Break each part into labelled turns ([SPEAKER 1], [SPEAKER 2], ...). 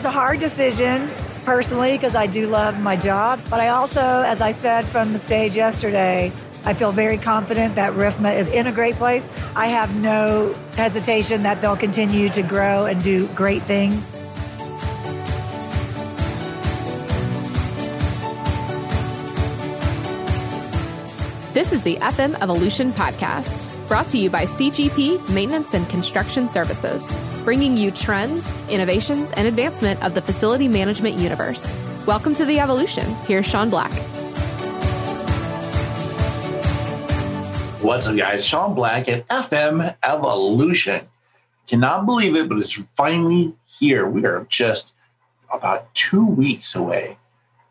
[SPEAKER 1] was a hard decision personally because I do love my job. But I also, as I said from the stage yesterday, I feel very confident that RIFMA is in a great place. I have no hesitation that they'll continue to grow and do great things.
[SPEAKER 2] This is the FM Evolution Podcast, brought to you by CGP Maintenance and Construction Services, bringing you trends, innovations, and advancement of the facility management universe. Welcome to the evolution. Here's Sean Black.
[SPEAKER 3] What's up, guys? Sean Black at FM Evolution. Cannot believe it, but it's finally here. We are just about two weeks away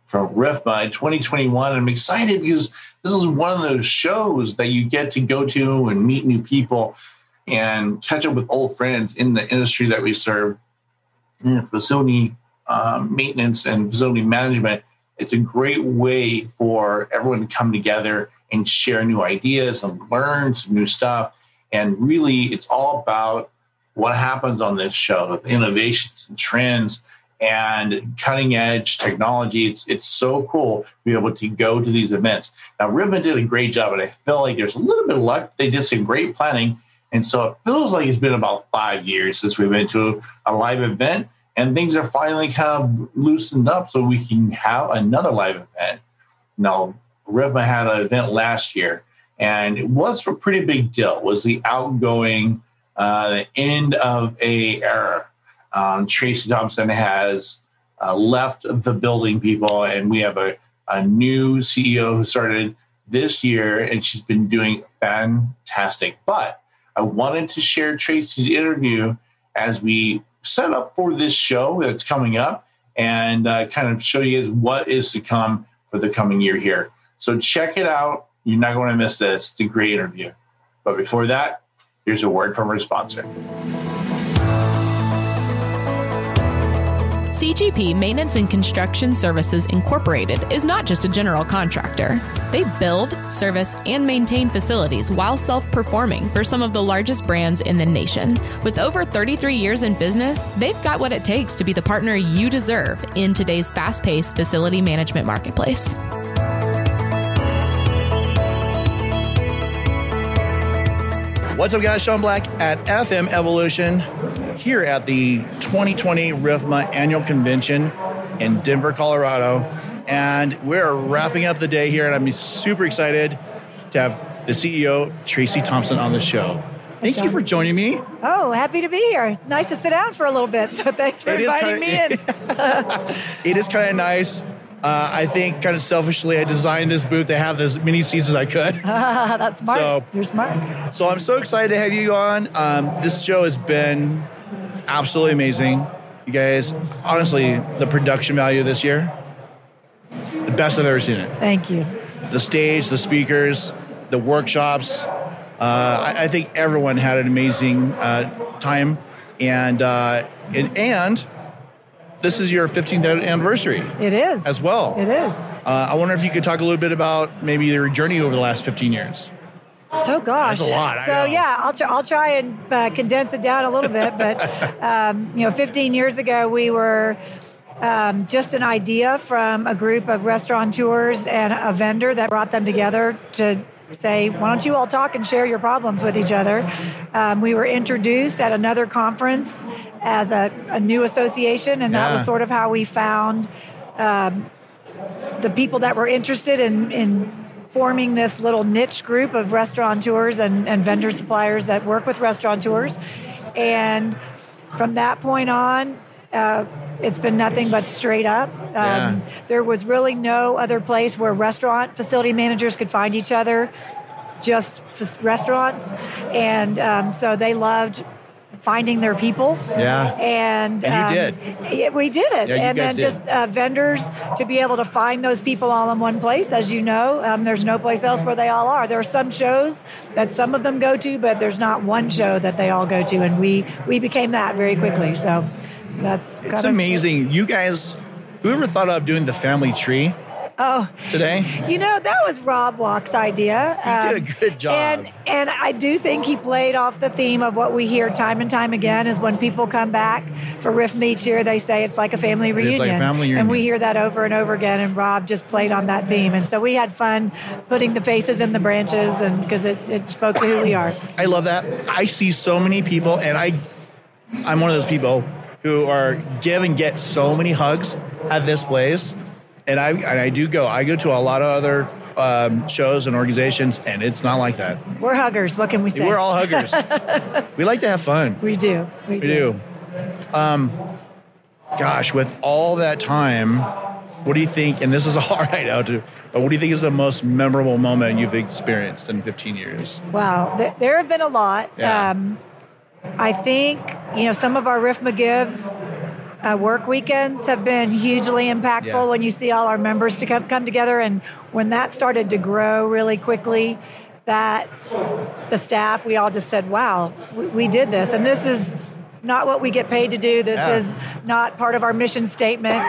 [SPEAKER 3] from RIFMA 2021. I'm excited because this is one of those shows that you get to go to and meet new people and catch up with old friends in the industry that we serve in facility um, maintenance and facility management. It's a great way for everyone to come together and share new ideas and learn some new stuff. And really, it's all about what happens on this show, the innovations and trends and cutting edge technology. It's it's so cool to be able to go to these events. Now, RIFMA did a great job, and I feel like there's a little bit of luck. They did some great planning, and so it feels like it's been about five years since we've been to a live event, and things are finally kind of loosened up so we can have another live event. Now, RIFMA had an event last year, and it was a pretty big deal. It was the outgoing, uh, the end of a era um, Tracy Thompson has uh, left the building, people, and we have a, a new CEO who started this year, and she's been doing fantastic. But I wanted to share Tracy's interview as we set up for this show that's coming up and uh, kind of show you what is to come for the coming year here. So check it out. You're not going to miss this. It's a great interview. But before that, here's a word from our sponsor.
[SPEAKER 2] CGP Maintenance and Construction Services Incorporated is not just a general contractor. They build, service, and maintain facilities while self performing for some of the largest brands in the nation. With over 33 years in business, they've got what it takes to be the partner you deserve in today's fast paced facility management marketplace.
[SPEAKER 4] What's up, guys? Sean Black at FM Evolution here at the 2020 RIFMA annual convention in Denver, Colorado. And we're wrapping up the day here, and I'm super excited to have the CEO, Tracy Thompson, on the show. Thank you for joining me.
[SPEAKER 1] Oh, happy to be here. It's nice to sit down for a little bit. So thanks for
[SPEAKER 4] It
[SPEAKER 1] inviting
[SPEAKER 4] kinda-
[SPEAKER 1] me in.
[SPEAKER 4] It is kind of nice. Uh, I think, kind of selfishly, I designed this booth to have as many seats as I could.
[SPEAKER 1] That's smart.
[SPEAKER 4] So-
[SPEAKER 1] You're smart.
[SPEAKER 4] So I'm so excited to have you on. Um, this show has been absolutely amazing. You guys, honestly, the production value this year, the best I've ever seen it.
[SPEAKER 1] Thank you.
[SPEAKER 4] The stage, the speakers, the workshops. Uh, I, I think everyone had an amazing uh, time, and, uh, and and this is your 15th anniversary
[SPEAKER 1] It is.
[SPEAKER 4] as well.
[SPEAKER 1] It is.
[SPEAKER 4] Uh, I wonder if you could talk a little bit about maybe your journey over the last 15 years.
[SPEAKER 1] Oh gosh,
[SPEAKER 4] That's a lot, I
[SPEAKER 1] So
[SPEAKER 4] know.
[SPEAKER 1] yeah, I'll try, I'll try and uh, condense it down a little bit. But um, you know, 15 years ago, we were um, just an idea from a group of restaurateurs and a vendor that brought them together to say, why don't you all talk and share your problems with each other? Um, we were introduced at another conference as a, a new association, and that was sort of how we found the people that were interested in, in forming this little niche group of restaurateurs and, and vendor suppliers that work with restaurateurs. And from that point on, uh, it's been nothing but straight up. Um,
[SPEAKER 4] Yeah.
[SPEAKER 1] There was really no other place where restaurant facility managers could find each other, just f- restaurants. And um, so they loved finding their people.
[SPEAKER 4] Yeah.
[SPEAKER 1] And,
[SPEAKER 4] And you
[SPEAKER 1] um, yeah, we did.
[SPEAKER 4] Yeah, you
[SPEAKER 1] and then
[SPEAKER 4] did.
[SPEAKER 1] just uh, vendors to be able to find those people all in one place. As you know, um, there's no place else where they all are. There are some shows that some of them go to, but there's not one show that they all go to, and we we became that very quickly. So that's
[SPEAKER 4] It's amazing. You guys, whoever thought of doing the family tree?
[SPEAKER 1] Oh,
[SPEAKER 3] today?
[SPEAKER 1] You know, that was Rob Walk's idea.
[SPEAKER 3] He did a um, good job.
[SPEAKER 1] And and I do think he played off the theme of what we hear time and time again is when people come back for Riff each year, they say it's like a family reunion.
[SPEAKER 3] like a family reunion.
[SPEAKER 1] And we hear that over and over again. And Rob just played on that theme. And so we had fun putting the faces in the branches and because it, it spoke to who we are.
[SPEAKER 3] I love that. I see so many people, and I, I'm one of those people who are give and get so many hugs at this place, and I and I do go. I go to a lot of other um, shows and organizations, and it's not like that.
[SPEAKER 1] We're huggers. What can we say?
[SPEAKER 3] We're all huggers. we like to have fun.
[SPEAKER 1] We do. We,
[SPEAKER 3] We do. Um, gosh, with all that time, what do you think? And this is a hard, I know, to, but what do you think is the most memorable moment you've experienced in 15 years?
[SPEAKER 1] Wow, there, there have been a lot.
[SPEAKER 3] Yeah.
[SPEAKER 1] Um, I think you know some of our RIFMA gives uh, work weekends have been hugely impactful
[SPEAKER 3] Yeah.
[SPEAKER 1] when you see all our members to come come together, and when that started to grow really quickly, that the staff we all just said, "Wow, we, we did this," and this is. Not what we get paid to do. This
[SPEAKER 3] Yeah.
[SPEAKER 1] is not part of our mission statement.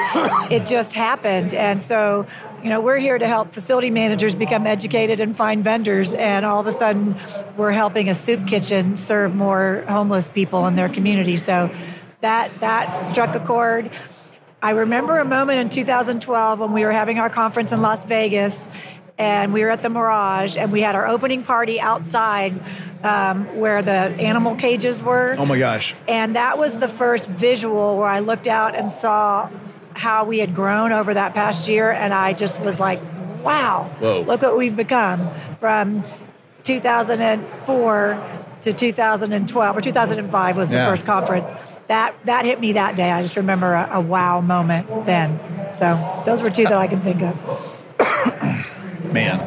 [SPEAKER 1] it just happened. And so, you know, we're here to help facility managers become educated and find vendors. And all of a sudden, we're helping a soup kitchen serve more homeless people in their community. So that that struck a chord. I remember a moment in 2012 when we were having our conference in Las Vegas, and we were at the Mirage, and we had our opening party outside um, where the animal cages were.
[SPEAKER 3] Oh my gosh.
[SPEAKER 1] And that was the first visual where I looked out and saw how we had grown over that past year. And I just was like, wow,
[SPEAKER 3] Whoa.
[SPEAKER 1] look what we've become from 2004 to 2012 or 2005 was the
[SPEAKER 3] Yeah.
[SPEAKER 1] first conference. That, that hit me that day. I just remember a, a wow moment then. So those were two that I can think of.
[SPEAKER 3] Man,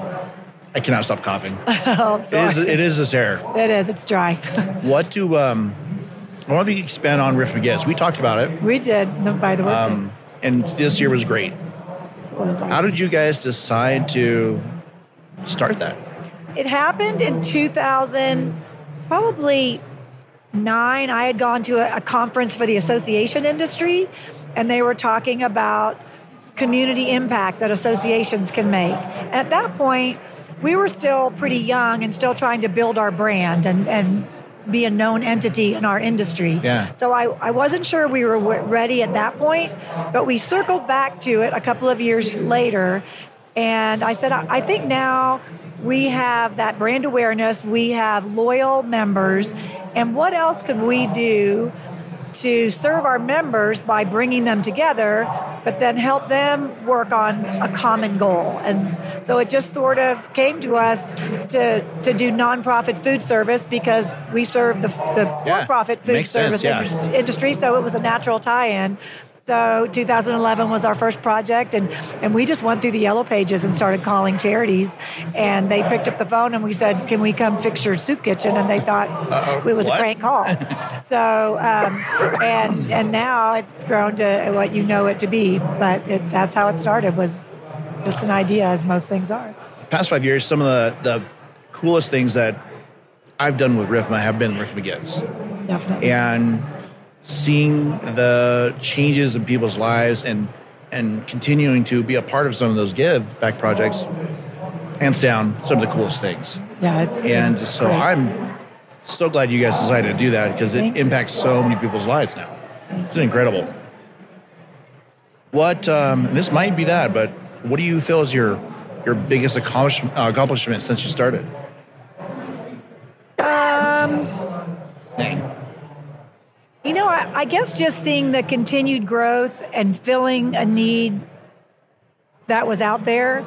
[SPEAKER 3] I cannot stop coughing.
[SPEAKER 1] Oh,
[SPEAKER 3] It is, it is this air.
[SPEAKER 1] it is. It's dry.
[SPEAKER 3] What do, um, I want to expand on RIFMA gives. We talked about it,
[SPEAKER 1] we did by the way.
[SPEAKER 3] um, and this year was great. How did you guys decide to start that?
[SPEAKER 1] It happened in 2000, probably nine. I had gone to a, a conference for the association industry, and they were talking about community impact that associations can make. At that point, we were still pretty young and still trying to build our brand and, and be a known entity in our industry.
[SPEAKER 3] Yeah.
[SPEAKER 1] So I, I wasn't sure we were ready at that point, but we circled back to it a couple of years later. And I said, I, I think now we have that brand awareness, we have loyal members, and what else could we do to serve our members by bringing them together, but then help them work on a common goal. And so it just sort of came to us to, to do nonprofit food service because we serve the, the
[SPEAKER 3] Yeah,
[SPEAKER 1] for-profit food
[SPEAKER 3] makes sense,
[SPEAKER 1] service
[SPEAKER 3] yeah.
[SPEAKER 1] industry, so it was a natural tie-in. So 2011 was our first project, and, and we just went through the yellow pages and started calling charities. And they picked up the phone and we said, "Can we come fix your soup kitchen?" And they thought it was
[SPEAKER 3] what?
[SPEAKER 1] a crank call. so um, and and now it's grown to what you know it to be. But it, that's how it started. Was just an idea, as most things are.
[SPEAKER 3] Past five years, some of the, the coolest things that I've done with RIFMA have been RIFMA gives.
[SPEAKER 1] Definitely.
[SPEAKER 3] and seeing the changes in people's lives and and continuing to be a part of some of those give back projects hands down some of the coolest things
[SPEAKER 1] yeah, it's
[SPEAKER 3] and
[SPEAKER 1] it's
[SPEAKER 3] so
[SPEAKER 1] great.
[SPEAKER 3] i'm so glad you guys decided to do that because it
[SPEAKER 1] Thank you.
[SPEAKER 3] impacts so many people's lives now it's incredible what um, this might be that but what do you feel is your your biggest accomplishment, uh, accomplishment since you started
[SPEAKER 1] Um,
[SPEAKER 3] Dang.
[SPEAKER 1] You know, I, I guess just seeing the continued growth and filling a need that was out there.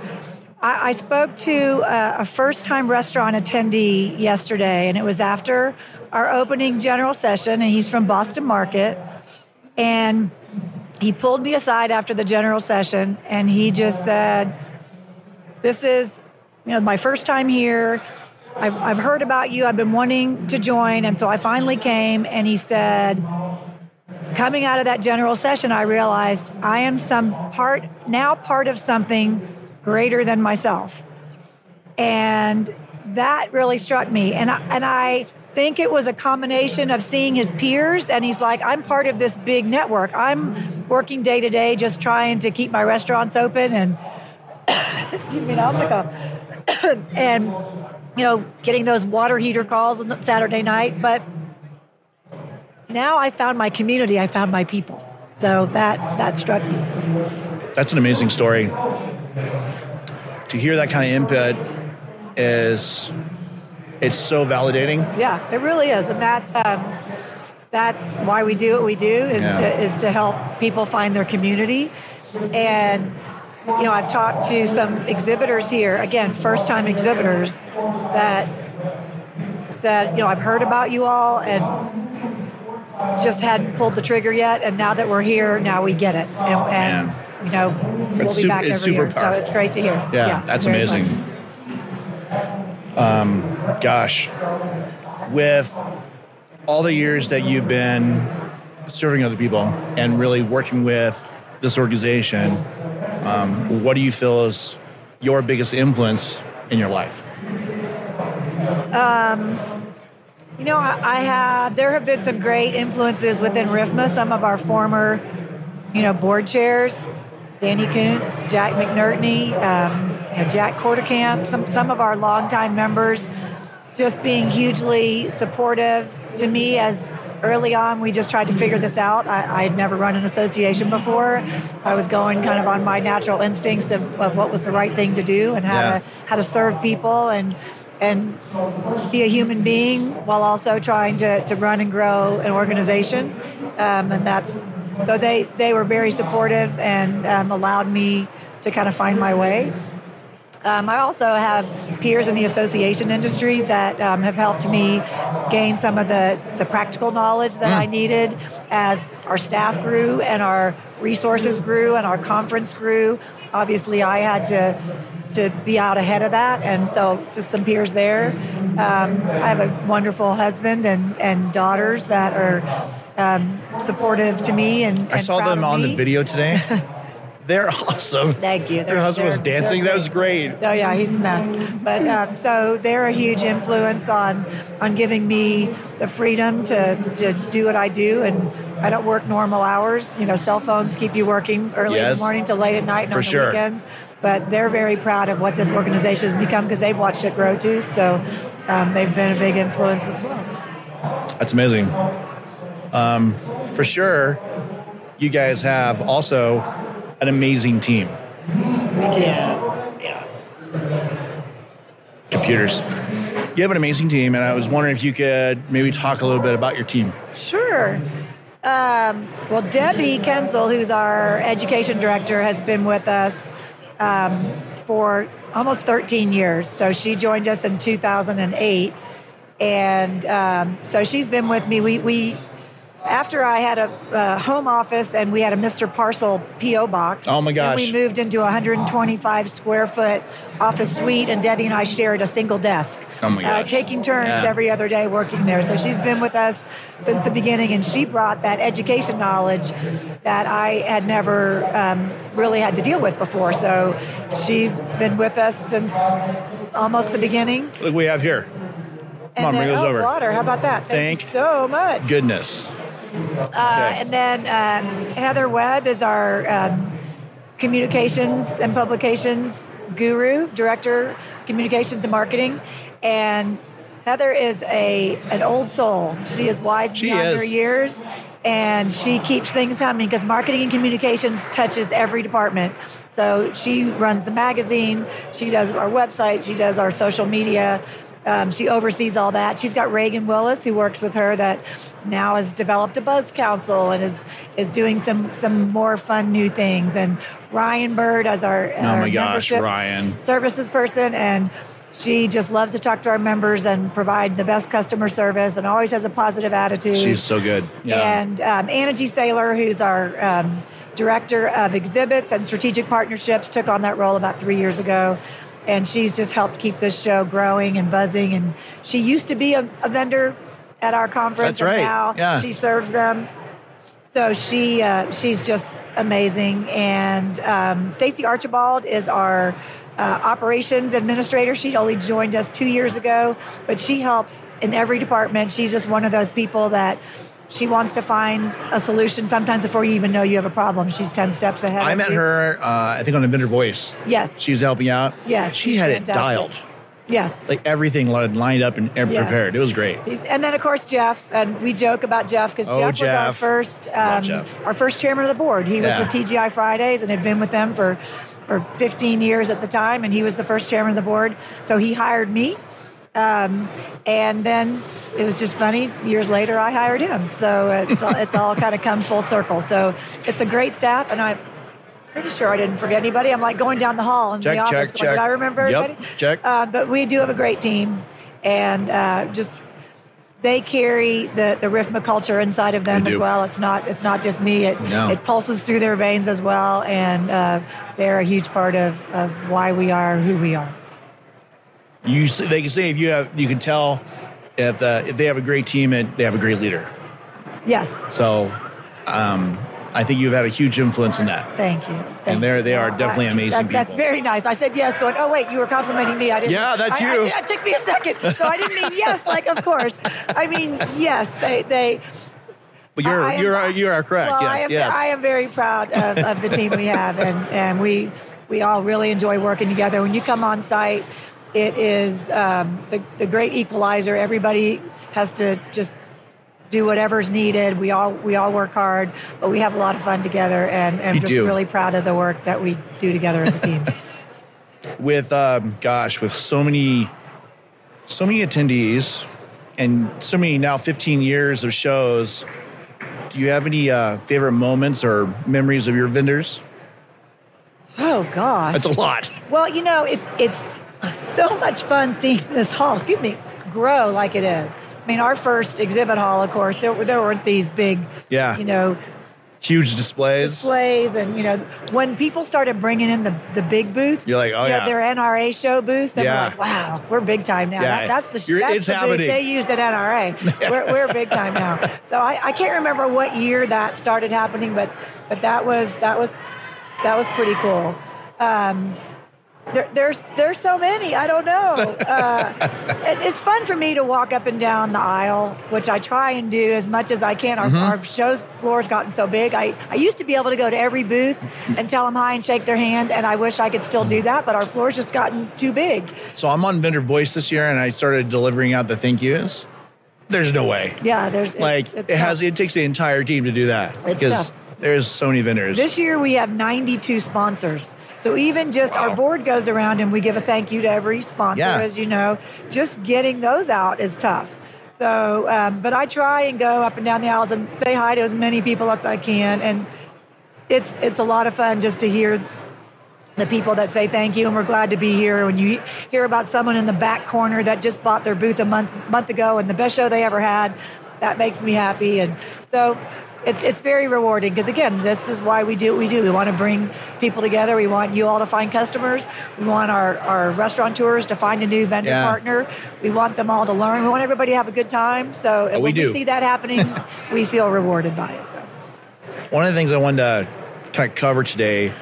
[SPEAKER 1] I, I spoke to a, a first time restaurant attendee yesterday, and it was after our opening general session, and he's from Boston Market. And he pulled me aside after the general session, and he just said, This is, you know, my first time here. I've, I've heard about you. I've been wanting to join. And so I finally came, and he said, coming out of that general session, I realized I am some part now part of something greater than myself, and that really struck me. And I, and I think it was a combination of seeing his peers, and he's like, I'm part of this big network. I'm working day to day, just trying to keep my restaurants open and excuse me, now and you know, getting those water heater calls on Saturday night, but now I found my community. I found my people. So that that struck me.
[SPEAKER 3] That's an amazing story. To hear that kind of input is it's so validating.
[SPEAKER 1] Yeah, it really is, and that's um, that's why we do what we do is
[SPEAKER 3] Yeah.
[SPEAKER 1] to is to help people find their community. And you know, I've talked to some exhibitors here, again, first time exhibitors that said, you know, I've heard about you all and just hadn't pulled the trigger yet, and now that we're here, now we get it, and, and you know, we'll
[SPEAKER 3] It's
[SPEAKER 1] be back every year. So it's great to hear.
[SPEAKER 3] Yeah, that's amazing. Um, gosh, with all the years that you've been serving other people and really working with this organization, um, what do you feel is your biggest influence in your life?
[SPEAKER 1] You know, I, I have. There have been some great influences within RIFMA. Some of our former, you know, board chairs, Danny Kuntz, Jack McNertney, um, you know, Jack Quartercamp. Some some of our longtime members, just being hugely supportive to me as. Early on, we just tried to figure this out. I, had never run an association before. I was going kind of on my natural instincts of, of what was the right thing to do and how
[SPEAKER 3] Yeah.
[SPEAKER 1] to how to serve people and and be a human being while also trying to, to run and grow an organization. Um, and that's so they, they were very supportive and um, allowed me to kind of find my way. Um, I also have peers in the association industry that um, have helped me gain some of the, the practical knowledge that I needed as our staff grew and our resources grew and our conference grew. Obviously, I had to to be out ahead of that, and so just some peers there. Um, I have a wonderful husband and, and daughters that are um, supportive to me, and,
[SPEAKER 3] I saw them on the video today. They're awesome.
[SPEAKER 1] Thank you.
[SPEAKER 3] Your
[SPEAKER 1] They're-
[SPEAKER 3] husband was dancing. That was great.
[SPEAKER 1] Oh yeah, he's a mess. But um, so they're a huge influence on on giving me the freedom to to do what I do, and I don't work normal hours. You know, cell phones keep you working early in the morning to late at night and
[SPEAKER 3] For
[SPEAKER 1] on the
[SPEAKER 3] sure.
[SPEAKER 1] weekends. But they're very proud of what this organization has become because they've watched it grow too. So um, they've been a big influence as well.
[SPEAKER 3] That's amazing. Um, for sure, you guys have also an amazing team.
[SPEAKER 1] We Yeah.
[SPEAKER 3] Computers. You have an amazing team, and I was wondering if you could maybe talk a little bit about your team.
[SPEAKER 1] Sure. Um, well, Debbie Kensel, who's our education director, has been with us um, for almost 13 years. So she joined us in 2008. And um, so she's been with me. We, we after I had a uh, home office and we had a Mr. Parcel PO box.
[SPEAKER 3] Oh, my
[SPEAKER 1] and
[SPEAKER 3] gosh.
[SPEAKER 1] we moved into a 125 square foot office suite, and Debbie and I shared a single desk.
[SPEAKER 3] Oh, my
[SPEAKER 1] Uh, taking turns
[SPEAKER 3] Yeah.
[SPEAKER 1] every other day working there. So she's been with us since the beginning, and she brought that education knowledge that I had never um, really had to deal with before. So she's been with us since almost the beginning.
[SPEAKER 3] Look, we have here. Come on,
[SPEAKER 1] And
[SPEAKER 3] bring those
[SPEAKER 1] oh,
[SPEAKER 3] over.
[SPEAKER 1] Water. How about that? Thank,
[SPEAKER 3] Thank
[SPEAKER 1] you so much.
[SPEAKER 3] Goodness.
[SPEAKER 1] Uh, and then um, Heather Webb is our um, communications and publications guru, director, communications and marketing, and Heather is a an old soul. She is wise
[SPEAKER 3] She
[SPEAKER 1] beyond
[SPEAKER 3] is.
[SPEAKER 1] her years, and she keeps things humming because marketing and communications touches every department. So she runs the magazine, she does our website, she does our social media. Um, she oversees all that. She's got Reagan Willis, who works with her, that now has developed a buzz council and is is doing some some more fun new things. And Ryan Bird as our,
[SPEAKER 3] Oh
[SPEAKER 1] our
[SPEAKER 3] my gosh, Ryan.
[SPEAKER 1] services person, and she just loves to talk to our members and provide the best customer service, and always has a positive attitude.
[SPEAKER 3] She's so good. Yeah.
[SPEAKER 1] And um, Anna G. Saylor, who's our um, director of exhibits and strategic partnerships, took on that role about three years ago. And she's just helped keep this show growing and buzzing. And she used to be a, a vendor at our conference.
[SPEAKER 3] That's right.
[SPEAKER 1] And now
[SPEAKER 3] Yeah.
[SPEAKER 1] she serves them. So she uh, she's just amazing. And um, Stacy Archibald is our uh, operations administrator. She only joined us two years ago, but she helps in every department. She's just one of those people that she wants to find a solution sometimes before you even know you have a problem. She's 10 steps ahead.
[SPEAKER 3] I met
[SPEAKER 1] you.
[SPEAKER 3] her, uh, I think, on Inventor voice.
[SPEAKER 1] Yes.
[SPEAKER 3] She was helping out.
[SPEAKER 1] Yes,
[SPEAKER 3] She had
[SPEAKER 1] fantastic.
[SPEAKER 3] it dialed.
[SPEAKER 1] Yes.
[SPEAKER 3] Like everything lined up and, and
[SPEAKER 1] Yes.
[SPEAKER 3] prepared. It was great.
[SPEAKER 1] He's, and then of course Jeff, and we joke about Jeff because
[SPEAKER 3] Oh,
[SPEAKER 1] Jeff, was our
[SPEAKER 3] Jeff.
[SPEAKER 1] first, um,
[SPEAKER 3] Jeff.
[SPEAKER 1] our first chairman of the board. He was with TGI Fridays and had been with them for for 15 years at the time, and he was the first chairman of the board. So he hired me, um, and then it was just funny. Years later, I hired him. So it's all, it's all kind of come full circle. So it's a great staff, and I'm pretty sure I didn't forget anybody. I'm like going down the hall in
[SPEAKER 3] Check,
[SPEAKER 1] the office.
[SPEAKER 3] check,
[SPEAKER 1] going,
[SPEAKER 3] check.
[SPEAKER 1] Did I remember
[SPEAKER 3] Yep,
[SPEAKER 1] everybody?
[SPEAKER 3] check.
[SPEAKER 1] Uh, but we do have a great team, and uh, just they carry the the RIFMA culture inside of them as well. It's not it's not just me. It
[SPEAKER 3] No.
[SPEAKER 1] it pulses through their veins as well, and uh, they're a huge part of, of why we are who we are.
[SPEAKER 3] You, they can say if you have, you can tell if, the, if they have a great team and they have a great leader.
[SPEAKER 1] Yes,
[SPEAKER 3] So, um, I think you've had a huge influence in that.
[SPEAKER 1] thank you. Thank
[SPEAKER 3] they're- they are definitely
[SPEAKER 1] that-
[SPEAKER 3] amazing
[SPEAKER 1] That's
[SPEAKER 3] people.
[SPEAKER 1] very nice. I said yes, going. Oh wait, you were complimenting me. I didn't.
[SPEAKER 3] Yeah, that's
[SPEAKER 1] I- I
[SPEAKER 3] you.
[SPEAKER 1] it took me a second, so I didn't mean yes. Like of course, I mean yes. They they.
[SPEAKER 3] But you're
[SPEAKER 1] I
[SPEAKER 3] you're you are correct.
[SPEAKER 1] Well,
[SPEAKER 3] yes,
[SPEAKER 1] I am,
[SPEAKER 3] yes.
[SPEAKER 1] I am very proud of, of the team we have, and, and we we all really enjoy working together. When you come on site, it is um, the, the great equalizer. Everybody has to just do whatever's needed. We all we all work hard, but we have a lot of fun together, and, and
[SPEAKER 3] You
[SPEAKER 1] just
[SPEAKER 3] do.
[SPEAKER 1] really proud of the work that we do together as a team.
[SPEAKER 3] with um, gosh, with so many, so many attendees, and so many now 15 years of shows. Do you have any uh, favorite moments or memories of your vendors?
[SPEAKER 1] oh gosh,
[SPEAKER 3] That's a lot.
[SPEAKER 1] Well, you know, it's it's so much fun seeing this hall, excuse me, grow like it is. I mean, our first exhibit hall, of course, there, there weren't these big,
[SPEAKER 3] Yeah.
[SPEAKER 1] you know,
[SPEAKER 3] Huge displays.
[SPEAKER 1] displays, and you know, when people started bringing in the, the big booths,
[SPEAKER 3] You're like, oh,
[SPEAKER 1] you know,
[SPEAKER 3] yeah.
[SPEAKER 1] their NRA show booths, and
[SPEAKER 3] Yeah.
[SPEAKER 1] we're like, wow, we're big time now.
[SPEAKER 3] Yeah.
[SPEAKER 1] That, that's the
[SPEAKER 3] You're-
[SPEAKER 1] that's the booth
[SPEAKER 3] happening.
[SPEAKER 1] they use at NRA. we're, we're big time now. So I, I can't remember what year that started happening, but but that was that was that was pretty cool. Um, there, there's there's so many. I don't know. Uh, it, it's fun for me to walk up and down the aisle, which I try and do as much as I can. Our, our show's floor's gotten so big. I, I used to be able to go to every booth and tell them hi and shake their hand, and I wish I could still do that, but our floor's just gotten too big.
[SPEAKER 3] So I'm on Vendor Voice this year, and I started delivering out the thank yous. There's no way.
[SPEAKER 1] Yeah, there's
[SPEAKER 3] like
[SPEAKER 1] it's
[SPEAKER 3] it has. It takes the entire team to do that
[SPEAKER 1] It's
[SPEAKER 3] because
[SPEAKER 1] tough.
[SPEAKER 3] There's so many vendors.
[SPEAKER 1] This year we have 92 sponsors. So even just
[SPEAKER 3] Wow.
[SPEAKER 1] our board goes around and we give a thank you to every sponsor,
[SPEAKER 3] Yeah.
[SPEAKER 1] as you know. Just getting those out is tough. So, um, but I try and go up and down the aisles and say hi to as many people as I can, and it's it's a lot of fun just to hear the people that say thank you and we're glad to be here. When you hear about someone in the back corner that just bought their booth a month month ago and the best show they ever had, that makes me happy. And so it's it's very rewarding because again, this is why we do what we do. We want to bring people together. We want you all to find customers. We want our, our restaurateurs to find a new vendor
[SPEAKER 3] Yeah.
[SPEAKER 1] partner. We want them all to learn. We want everybody to have a good time. So oh,
[SPEAKER 3] we
[SPEAKER 1] when
[SPEAKER 3] do.
[SPEAKER 1] we see that happening, we feel rewarded by it. So
[SPEAKER 3] One of the things I wanted to kind of cover today,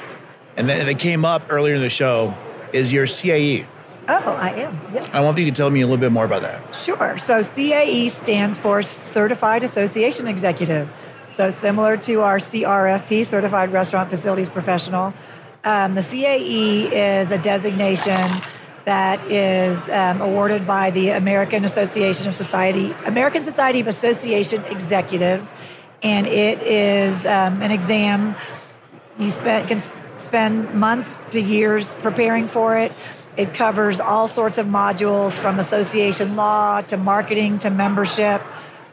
[SPEAKER 3] and then it came up earlier in the show, is your CAE.
[SPEAKER 1] Oh, I am. Yes.
[SPEAKER 3] I wonder if you could tell me a little bit more about that.
[SPEAKER 1] Sure. So CAE stands for Certified Association Executive. So similar to our CRFP, Certified Restaurant Facilities Professional. Um, the CAE is a designation that is um, awarded by the American Association of Society, American Society of Association Executives, and it is um, an exam you spend, can spend months to years preparing for it. It covers all sorts of modules from association law to marketing to membership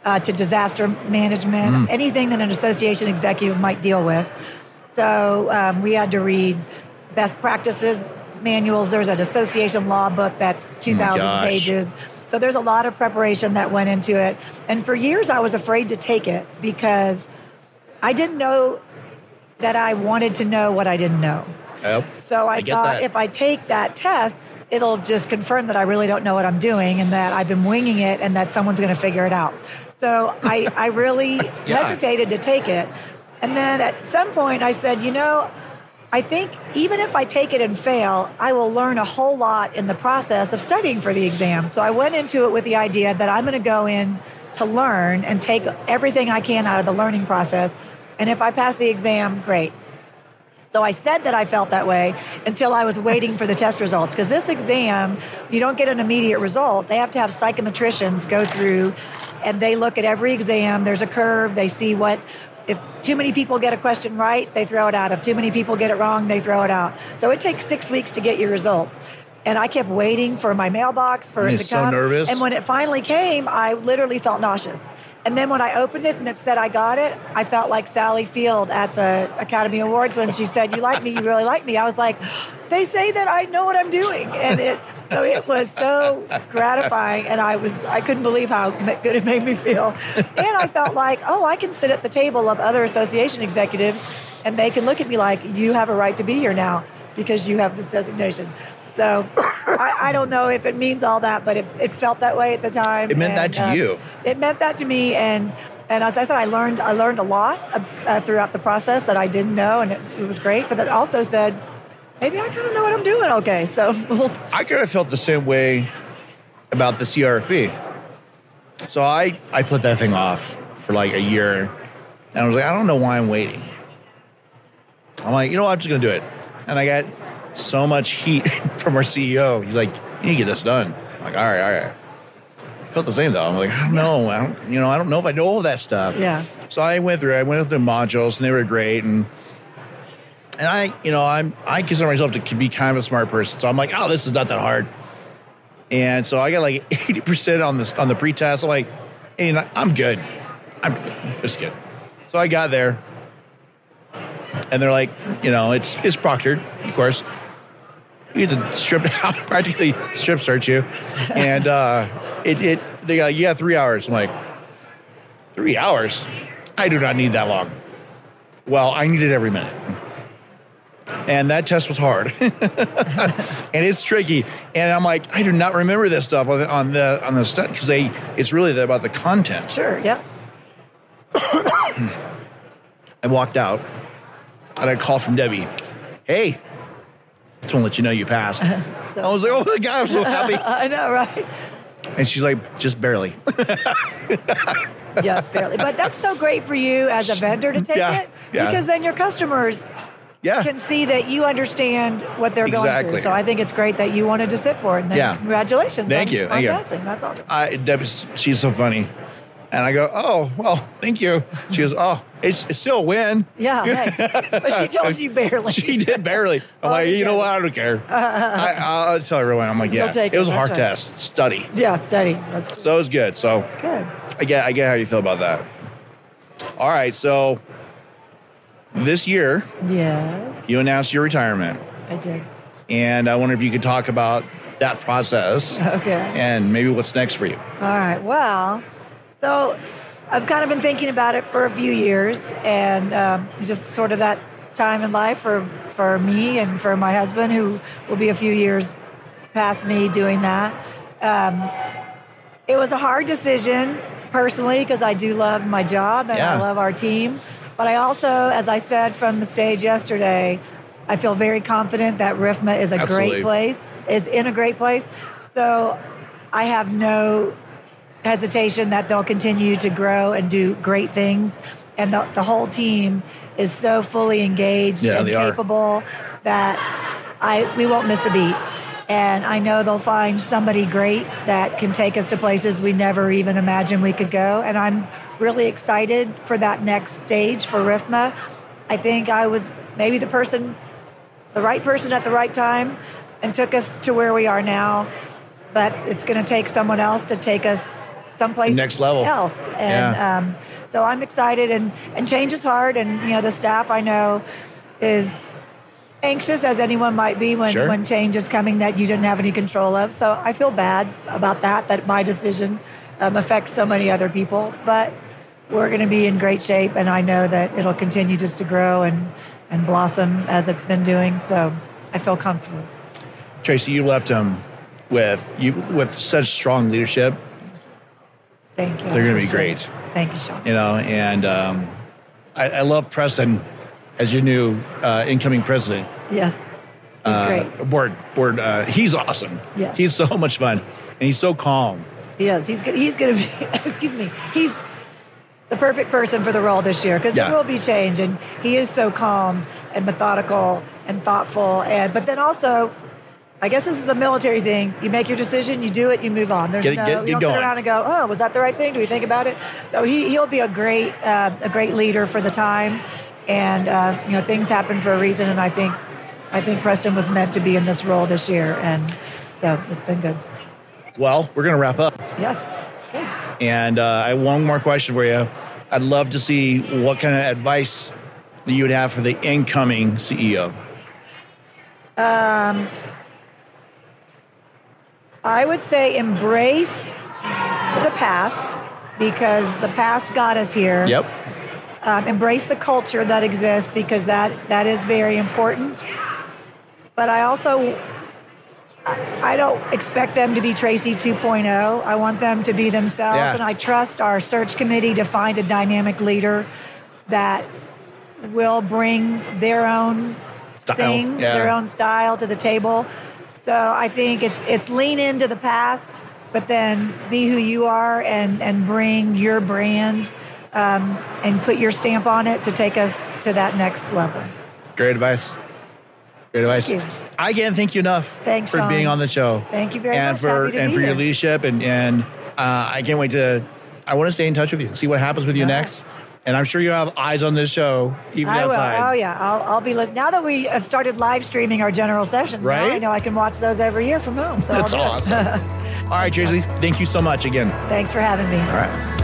[SPEAKER 1] uh, to disaster management, anything that an association executive might deal with. So um, we had to read best practices manuals. There's an association law book that's 2,000
[SPEAKER 3] gosh.
[SPEAKER 1] pages. So there's a lot of preparation that went into it. And for years, I was afraid to take it because I didn't know that I wanted to know what I didn't know.
[SPEAKER 3] Yep.
[SPEAKER 1] So I,
[SPEAKER 3] I
[SPEAKER 1] thought
[SPEAKER 3] that.
[SPEAKER 1] if I take that test, it'll just confirm that I really don't know what I'm doing and that I've been winging it and that someone's going to figure it out. So I, I really hesitated to take it. And then at some point I said, you know, I think even if I take it and fail, I will learn a whole lot in the process of studying for the exam. So I went into it with the idea that I'm going to go in to learn and take everything I can out of the learning process. And if I pass the exam, great. So I said that I felt that way until I was waiting for the test results. Because this exam, you don't get an immediate result. They have to have psychometricians go through and they look at every exam. There's a curve. They see what, if too many people get a question right, they throw it out. If too many people get it wrong, they throw it out. So it takes six weeks to get your results. And I kept waiting for my mailbox for it to
[SPEAKER 3] so
[SPEAKER 1] come.
[SPEAKER 3] nervous.
[SPEAKER 1] And when it finally came, I literally felt nauseous. And then when I opened it and it said I got it, I felt like Sally Field at the Academy Awards when she said, "You like me, you really like me." I was like, "They say that I know what I'm doing," and it so it was so gratifying, and I was I couldn't believe how good it made me feel, and I felt like, oh, I can sit at the table of other association executives, and they can look at me like, "You have a right to be here now because you have this designation." So I, I don't know if it means all that, but it, it felt that way at the time.
[SPEAKER 3] It meant that to
[SPEAKER 1] uh,
[SPEAKER 3] you.
[SPEAKER 1] It meant that to me, and and as I said, I learned I learned a lot uh, uh, throughout the process that I didn't know, and it, it was great. But it also said, maybe I kind of know what I'm doing. Okay, so we'll,
[SPEAKER 3] I kind of felt the same way about the CRFP. So I, I put that thing off for like a year. And I was like, I don't know why I'm waiting. I'm like, you know what? I'm just going to do it. And I got so much heat from our CEO. He's like, you need to get this done. I'm like, all right, all right. I felt the same though. I'm like, I don't know. I don't, you know, I don't know if I know all that stuff.
[SPEAKER 1] Yeah.
[SPEAKER 3] So I went through. I went through the modules, and they were great. And and I, you know, I'm I consider myself to be kind of a smart person. So I'm like, oh, this is not that hard. And so I got like 80 percent on this on the pretest. I'm like, hey, I'm good. I'm just good. So I got there, and they're like, you know, it's it's proctored, of course. You get to strip out, practically strip search you, and uh, it it they got yeah three hours. I'm like, three hours? I do not need that long. Well, I needed every minute. And that test was hard, and it's tricky. And I'm like, I do not remember this stuff on the on the, on the stuff because they it's really about the content.
[SPEAKER 1] sure, yeah,
[SPEAKER 3] I walked out, and I called from Debbie. Hey, just want to let you know you passed. Uh-huh.
[SPEAKER 1] I
[SPEAKER 3] was like, oh my god, I'm so happy.
[SPEAKER 1] I know, right?
[SPEAKER 3] And she's like, just barely.
[SPEAKER 1] Just barely, but that's so great for you as a vendor to take
[SPEAKER 3] Yeah,
[SPEAKER 1] it
[SPEAKER 3] yeah.
[SPEAKER 1] because then your customers
[SPEAKER 3] Yeah.
[SPEAKER 1] can see that you understand what they're going through. So I think it's great that you wanted to sit for it. And then
[SPEAKER 3] Yeah.
[SPEAKER 1] congratulations.
[SPEAKER 3] Thank
[SPEAKER 1] on,
[SPEAKER 3] you,
[SPEAKER 1] on
[SPEAKER 3] thank you.
[SPEAKER 1] That's awesome.
[SPEAKER 3] I, she's so funny. And I go, oh, well, thank you. She goes, oh, it's, it's still a win.
[SPEAKER 1] Yeah, right. but she told you barely.
[SPEAKER 3] She did barely. I'm
[SPEAKER 1] Oh,
[SPEAKER 3] like, you
[SPEAKER 1] yeah.
[SPEAKER 3] know what? I don't care. Uh, uh, uh, I, I'll tell everyone. I'm like, yeah.
[SPEAKER 1] take
[SPEAKER 3] It was
[SPEAKER 1] it,
[SPEAKER 3] a hard
[SPEAKER 1] right.
[SPEAKER 3] test. Study.
[SPEAKER 1] Yeah, study. That's
[SPEAKER 3] So it was good. So
[SPEAKER 1] good.
[SPEAKER 3] I get, I get how you feel about that. All right. So this year,
[SPEAKER 1] Yes,
[SPEAKER 3] you announced your retirement.
[SPEAKER 1] I did.
[SPEAKER 3] And I wonder if you could talk about that process
[SPEAKER 1] Okay.
[SPEAKER 3] and maybe what's next for you.
[SPEAKER 1] All right. Well, so I've kind of been thinking about it for a few years, and um, just sort of that time in life for for me and for my husband, who will be a few years past me doing that. Um, it was a hard decision personally because I do love my job and
[SPEAKER 3] Yeah.
[SPEAKER 1] I love our team, but I also, as I said from the stage yesterday, I feel very confident that RIFMA is a
[SPEAKER 3] Absolutely.
[SPEAKER 1] great place, is in a great place. So I have no hesitation that they'll continue to grow and do great things. And the, the whole team is so fully engaged
[SPEAKER 3] Yeah,
[SPEAKER 1] and
[SPEAKER 3] they are.
[SPEAKER 1] capable that I we won't miss a beat. And I know they'll find somebody great that can take us to places we never even imagined we could go. And I'm really excited for that next stage for RIFMA. I think I was maybe the person, the right person at the right time, and took us to where we are now. But it's going to take someone else to take us someplace
[SPEAKER 3] Next level.
[SPEAKER 1] else. And
[SPEAKER 3] Yeah.
[SPEAKER 1] um, so I'm excited, and and change is hard. And you know, the staff I know is anxious as anyone might be when,
[SPEAKER 3] Sure.
[SPEAKER 1] when change is coming that you didn't have any control of. So I feel bad about that, that my decision um, affects so many other people. But we're going to be in great shape, and I know that it'll continue just to grow and, and blossom as it's been doing. So I feel comfortable.
[SPEAKER 3] Tracy, you left them with you with such strong leadership.
[SPEAKER 1] Thank you.
[SPEAKER 3] They're gonna be
[SPEAKER 1] Appreciate it.
[SPEAKER 3] great.
[SPEAKER 1] Thank you, Sean.
[SPEAKER 3] you know, and um, I, I love Preston as your new uh, incoming president.
[SPEAKER 1] Yes. He's
[SPEAKER 3] uh,
[SPEAKER 1] great.
[SPEAKER 3] Board, board. Uh, he's awesome.
[SPEAKER 1] Yeah.
[SPEAKER 3] he's so much fun, and he's so calm.
[SPEAKER 1] He is. He's good. He's going to be. excuse me. He's the perfect person for the role this year because
[SPEAKER 3] Yeah.
[SPEAKER 1] there will be change, and he is so calm and methodical and thoughtful. And but then also, I guess this is a military thing. You make your decision, you do it, you move on. There's
[SPEAKER 3] Get
[SPEAKER 1] no
[SPEAKER 3] get-
[SPEAKER 1] you don't
[SPEAKER 3] going.
[SPEAKER 1] sit around and go, oh, was that the right thing? Do we think about it? So he he'll be a great uh, a great leader for the time, and uh, you know things happen for a reason, and I think I think Preston was meant to be in this role this year, and so it's been good.
[SPEAKER 3] Well, we're going to wrap up.
[SPEAKER 1] Yes. Good.
[SPEAKER 3] And uh, I have one more question for you. I'd love to see what kind of advice that you would have for the incoming CEO.
[SPEAKER 1] I would say embrace the past because the past got us here.
[SPEAKER 3] Yep.
[SPEAKER 1] Um, embrace the culture that exists because that that is very important. But I also I don't expect them to be Tracy 2.0. I want them to be themselves,
[SPEAKER 3] Yeah.
[SPEAKER 1] and I trust our search committee to find a dynamic leader that will bring their own
[SPEAKER 3] Style,
[SPEAKER 1] thing,
[SPEAKER 3] yeah.
[SPEAKER 1] their own style to the table. So I think it's it's lean into the past, but then be who you are and and bring your brand um, and put your stamp on it to take us to that next level.
[SPEAKER 3] Great advice. Great advice.
[SPEAKER 1] you.
[SPEAKER 3] I can't thank you enough
[SPEAKER 1] Thanks,
[SPEAKER 3] for
[SPEAKER 1] Sean.
[SPEAKER 3] being on the show.
[SPEAKER 1] Thank you very
[SPEAKER 3] and
[SPEAKER 1] much.
[SPEAKER 3] for and for your
[SPEAKER 1] here.
[SPEAKER 3] leadership and and uh, I can't wait to. I want to stay in touch with you, and see what happens with you
[SPEAKER 1] All right.
[SPEAKER 3] And I'm sure you have eyes on this show, even
[SPEAKER 1] I will.
[SPEAKER 3] outside.
[SPEAKER 1] Oh yeah, I'll, I'll be. Li- now that we have started live streaming our general sessions, now
[SPEAKER 3] Right?
[SPEAKER 1] I know I can watch those every year from home. So
[SPEAKER 3] That's awesome. All right, Tracy, thank you so much again.
[SPEAKER 1] Thanks for having me.
[SPEAKER 3] All right.